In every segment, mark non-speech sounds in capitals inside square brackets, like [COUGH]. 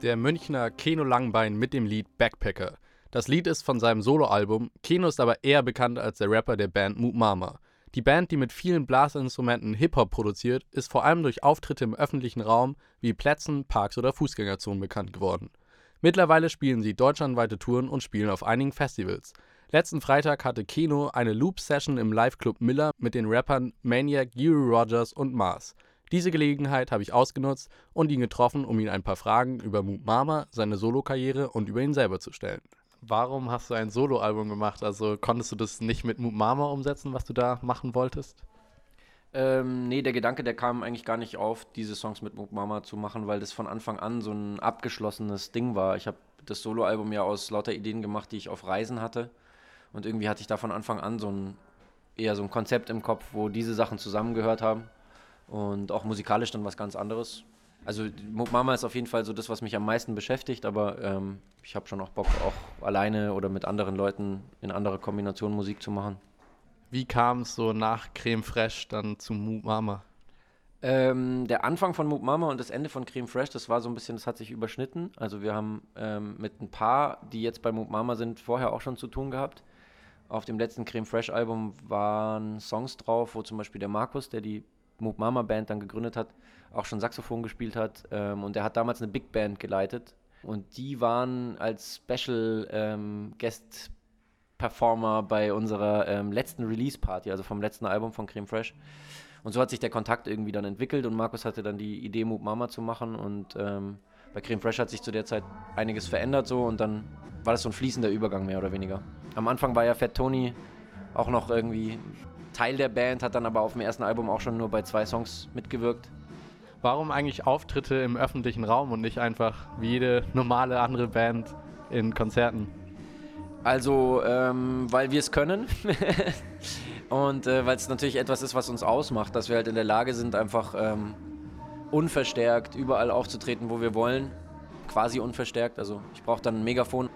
Der Münchner Keno Langbein mit dem Lied Backpacker. Das Lied ist von seinem Soloalbum, Keno ist aber eher bekannt als der Rapper der Band Moot Mama. Die Band, die mit vielen Blasinstrumenten Hip-Hop produziert, ist vor allem durch Auftritte im öffentlichen Raum wie Plätzen, Parks oder Fußgängerzonen bekannt geworden. Mittlerweile spielen sie deutschlandweite Touren und spielen auf einigen Festivals. Letzten Freitag hatte Keno eine Loop-Session im Live-Club Miller mit den Rappern Maniac, Yuri Rogers und Mars. Diese Gelegenheit habe ich ausgenutzt und ihn getroffen, um ihn ein paar Fragen über Moot Mama, seine Solokarriere und über ihn selber zu stellen. Warum hast du ein Soloalbum gemacht? Also konntest du das nicht mit Moot Mama umsetzen, was du da machen wolltest? Ähm, nee, der Gedanke, der kam eigentlich gar nicht auf, diese Songs mit Moot Mama zu machen, weil das von Anfang an so ein abgeschlossenes Ding war. Ich habe das Soloalbum ja aus lauter Ideen gemacht, die ich auf Reisen hatte. Und irgendwie hatte ich da von Anfang an so ein eher so ein Konzept im Kopf, wo diese Sachen zusammengehört haben und auch musikalisch dann was ganz anderes. Also Mama ist auf jeden Fall so das, was mich am meisten beschäftigt, aber ähm, ich habe schon auch Bock, auch alleine oder mit anderen Leuten in anderer Kombination Musik zu machen. Wie kam es so nach Creme Fraiche dann zu Moop Mama? Ähm, der Anfang von Moop Mama und das Ende von Creme Fresh, das war so ein bisschen, das hat sich überschnitten. Also wir haben ähm, mit ein paar, die jetzt bei Moop Mama sind, vorher auch schon zu tun gehabt. Auf dem letzten Creme Fresh Album waren Songs drauf, wo zum Beispiel der Markus, der die Moop Mama Band dann gegründet hat, auch schon Saxophon gespielt hat. Ähm, und der hat damals eine Big Band geleitet. Und die waren als Special ähm, Guest Performer bei unserer ähm, letzten Release Party, also vom letzten Album von Creme Fresh. Und so hat sich der Kontakt irgendwie dann entwickelt und Markus hatte dann die Idee, Moop Mama zu machen. Und ähm, bei Creme Fresh hat sich zu der Zeit einiges verändert so und dann war das so ein fließender Übergang mehr oder weniger. Am Anfang war ja Fat Tony auch noch irgendwie Teil der Band, hat dann aber auf dem ersten Album auch schon nur bei zwei Songs mitgewirkt. Warum eigentlich Auftritte im öffentlichen Raum und nicht einfach wie jede normale andere Band in Konzerten? Also, ähm, weil wir es können [LAUGHS] und äh, weil es natürlich etwas ist, was uns ausmacht, dass wir halt in der Lage sind, einfach ähm, unverstärkt überall aufzutreten, wo wir wollen. Quasi unverstärkt. Also, ich brauche dann ein Megafon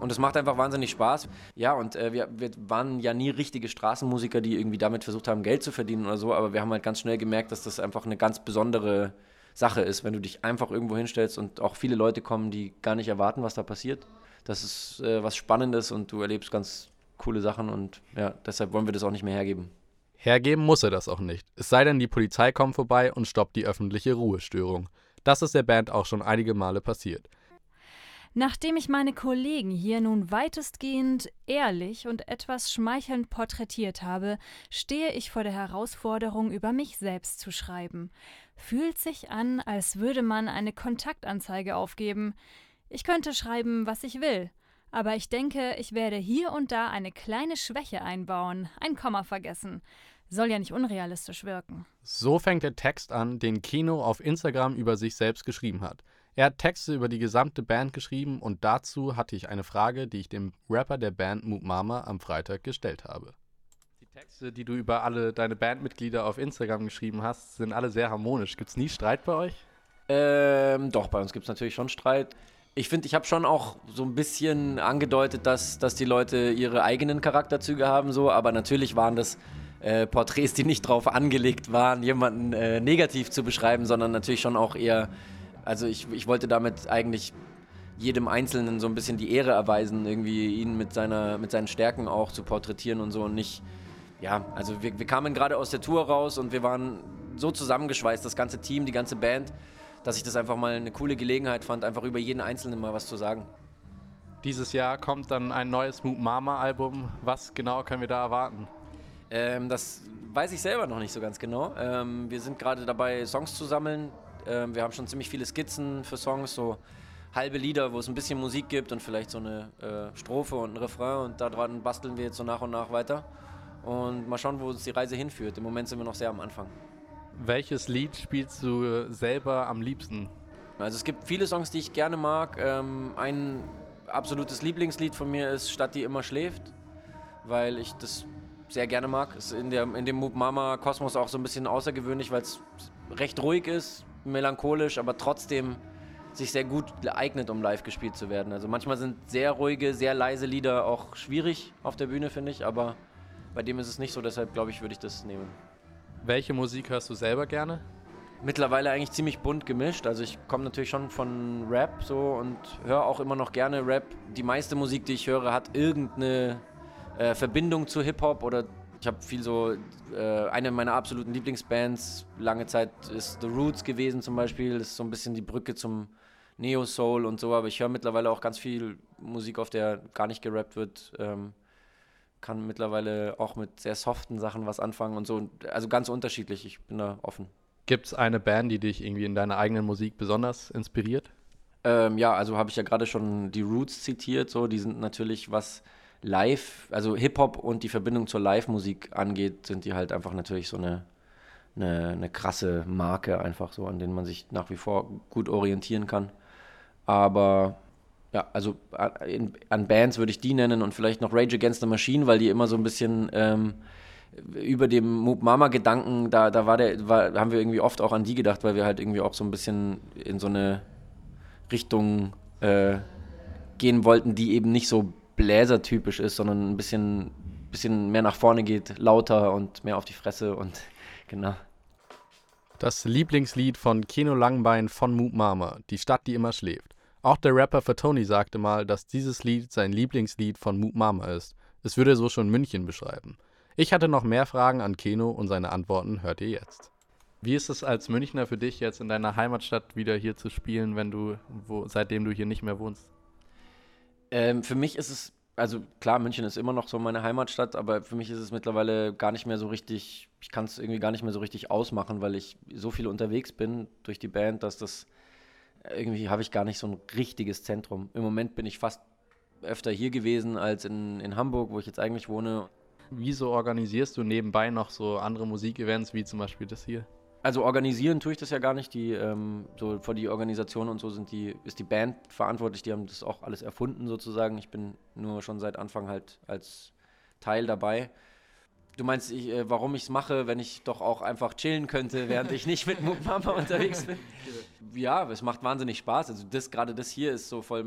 und es macht einfach wahnsinnig Spaß. Ja, und äh, wir, wir waren ja nie richtige Straßenmusiker, die irgendwie damit versucht haben, Geld zu verdienen oder so, aber wir haben halt ganz schnell gemerkt, dass das einfach eine ganz besondere Sache ist, wenn du dich einfach irgendwo hinstellst und auch viele Leute kommen, die gar nicht erwarten, was da passiert. Das ist äh, was Spannendes und du erlebst ganz coole Sachen und ja, deshalb wollen wir das auch nicht mehr hergeben. Hergeben muss er das auch nicht. Es sei denn, die Polizei kommt vorbei und stoppt die öffentliche Ruhestörung. Das ist der Band auch schon einige Male passiert. Nachdem ich meine Kollegen hier nun weitestgehend ehrlich und etwas schmeichelnd porträtiert habe, stehe ich vor der Herausforderung, über mich selbst zu schreiben. Fühlt sich an, als würde man eine Kontaktanzeige aufgeben. Ich könnte schreiben, was ich will, aber ich denke, ich werde hier und da eine kleine Schwäche einbauen, ein Komma vergessen. Soll ja nicht unrealistisch wirken. So fängt der Text an, den Kino auf Instagram über sich selbst geschrieben hat. Er hat Texte über die gesamte Band geschrieben und dazu hatte ich eine Frage, die ich dem Rapper der Band Moop Mama am Freitag gestellt habe. Die Texte, die du über alle deine Bandmitglieder auf Instagram geschrieben hast, sind alle sehr harmonisch. Gibt es nie Streit bei euch? Ähm, doch, bei uns gibt es natürlich schon Streit. Ich finde, ich habe schon auch so ein bisschen angedeutet, dass, dass die Leute ihre eigenen Charakterzüge haben, so, aber natürlich waren das äh, Porträts, die nicht darauf angelegt waren, jemanden äh, negativ zu beschreiben, sondern natürlich schon auch eher also ich, ich wollte damit eigentlich jedem Einzelnen so ein bisschen die Ehre erweisen, irgendwie ihn mit, seiner, mit seinen Stärken auch zu porträtieren und so und nicht, ja, also wir, wir kamen gerade aus der Tour raus und wir waren so zusammengeschweißt, das ganze Team, die ganze Band, dass ich das einfach mal eine coole Gelegenheit fand, einfach über jeden Einzelnen mal was zu sagen. Dieses Jahr kommt dann ein neues Moop Mama Album. Was genau können wir da erwarten? Ähm, das weiß ich selber noch nicht so ganz genau. Ähm, wir sind gerade dabei, Songs zu sammeln, ähm, wir haben schon ziemlich viele Skizzen für Songs, so halbe Lieder, wo es ein bisschen Musik gibt und vielleicht so eine äh, Strophe und ein Refrain und daran basteln wir jetzt so nach und nach weiter und mal schauen, wo uns die Reise hinführt. Im Moment sind wir noch sehr am Anfang. Welches Lied spielst du selber am liebsten? Also es gibt viele Songs, die ich gerne mag. Ähm, ein absolutes Lieblingslied von mir ist Stadt, die immer schläft, weil ich das sehr gerne mag. Ist in, der, in dem Moop Mama Kosmos auch so ein bisschen außergewöhnlich, weil es recht ruhig ist, melancholisch, aber trotzdem sich sehr gut eignet, um live gespielt zu werden. Also manchmal sind sehr ruhige, sehr leise Lieder auch schwierig auf der Bühne, finde ich, aber bei dem ist es nicht so, deshalb glaube ich, würde ich das nehmen. Welche Musik hörst du selber gerne? mittlerweile eigentlich ziemlich bunt gemischt. Also ich komme natürlich schon von Rap so und höre auch immer noch gerne Rap. Die meiste Musik, die ich höre, hat irgendeine äh, Verbindung zu Hip-Hop oder ich habe viel so, äh, eine meiner absoluten Lieblingsbands lange Zeit ist The Roots gewesen zum Beispiel. Das ist so ein bisschen die Brücke zum Neo-Soul und so, aber ich höre mittlerweile auch ganz viel Musik, auf der gar nicht gerappt wird. Ähm, kann mittlerweile auch mit sehr soften Sachen was anfangen und so. Also ganz unterschiedlich, ich bin da offen. Gibt es eine Band, die dich irgendwie in deiner eigenen Musik besonders inspiriert? Ähm, ja, also habe ich ja gerade schon die Roots zitiert, so, die sind natürlich, was live, also Hip-Hop und die Verbindung zur Live-Musik angeht, sind die halt einfach natürlich so eine, eine, eine krasse Marke, einfach so, an denen man sich nach wie vor gut orientieren kann. Aber ja, also an, an Bands würde ich die nennen und vielleicht noch Rage Against the Machine, weil die immer so ein bisschen ähm, über dem Moop Mama Gedanken, da, da war der, war, haben wir irgendwie oft auch an die gedacht, weil wir halt irgendwie auch so ein bisschen in so eine Richtung äh, gehen wollten, die eben nicht so bläsertypisch ist, sondern ein bisschen, bisschen mehr nach vorne geht, lauter und mehr auf die Fresse und [LAUGHS] genau. Das Lieblingslied von Keno Langbein von Moop Mama, Die Stadt, die immer schläft. Auch der Rapper für Tony sagte mal, dass dieses Lied sein Lieblingslied von Moop Mama ist. Es würde so schon München beschreiben. Ich hatte noch mehr Fragen an Keno und seine Antworten hört ihr jetzt. Wie ist es als Münchner für dich jetzt in deiner Heimatstadt wieder hier zu spielen, wenn du, wo, seitdem du hier nicht mehr wohnst? Ähm, für mich ist es, also klar, München ist immer noch so meine Heimatstadt, aber für mich ist es mittlerweile gar nicht mehr so richtig, ich kann es irgendwie gar nicht mehr so richtig ausmachen, weil ich so viel unterwegs bin durch die Band, dass das irgendwie habe ich gar nicht so ein richtiges Zentrum. Im Moment bin ich fast öfter hier gewesen als in, in Hamburg, wo ich jetzt eigentlich wohne. Wieso organisierst du nebenbei noch so andere Musikevents wie zum Beispiel das hier? Also organisieren tue ich das ja gar nicht. Die, ähm, so vor die Organisation und so sind die, ist die Band verantwortlich. Die haben das auch alles erfunden sozusagen. Ich bin nur schon seit Anfang halt als Teil dabei. Du meinst, ich, äh, warum ich es mache, wenn ich doch auch einfach chillen könnte, während ich nicht mit Mama unterwegs bin? [LAUGHS] Ja, es macht wahnsinnig Spaß. Also das gerade das hier ist so voll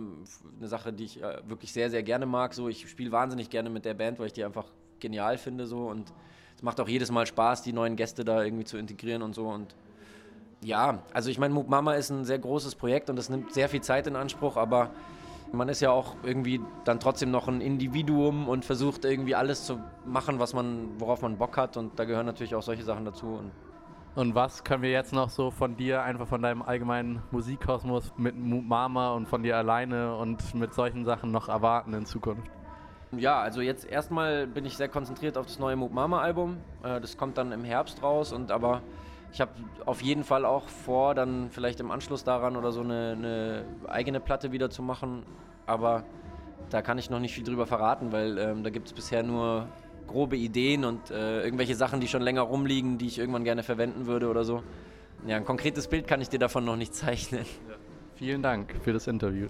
eine Sache, die ich äh, wirklich sehr, sehr gerne mag. So, ich spiele wahnsinnig gerne mit der Band, weil ich die einfach genial finde. So und es macht auch jedes Mal Spaß, die neuen Gäste da irgendwie zu integrieren und so. Und ja, also ich meine, Mama ist ein sehr großes Projekt und das nimmt sehr viel Zeit in Anspruch, aber man ist ja auch irgendwie dann trotzdem noch ein Individuum und versucht irgendwie alles zu machen, was man, worauf man Bock hat. Und da gehören natürlich auch solche Sachen dazu. Und, und was können wir jetzt noch so von dir, einfach von deinem allgemeinen Musikkosmos mit Mama und von dir alleine und mit solchen Sachen noch erwarten in Zukunft? Ja, also jetzt erstmal bin ich sehr konzentriert auf das neue Moop Mama Album. Äh, das kommt dann im Herbst raus und aber ich habe auf jeden Fall auch vor, dann vielleicht im Anschluss daran oder so eine, eine, eigene Platte wieder zu machen. Aber da kann ich noch nicht viel drüber verraten, weil ähm, da gibt es bisher nur grobe Ideen und äh, irgendwelche Sachen, die schon länger rumliegen, die ich irgendwann gerne verwenden würde oder so. Ja, ein konkretes Bild kann ich dir davon noch nicht [LAUGHS] zeichnen. Ja. Vielen Dank für das Interview.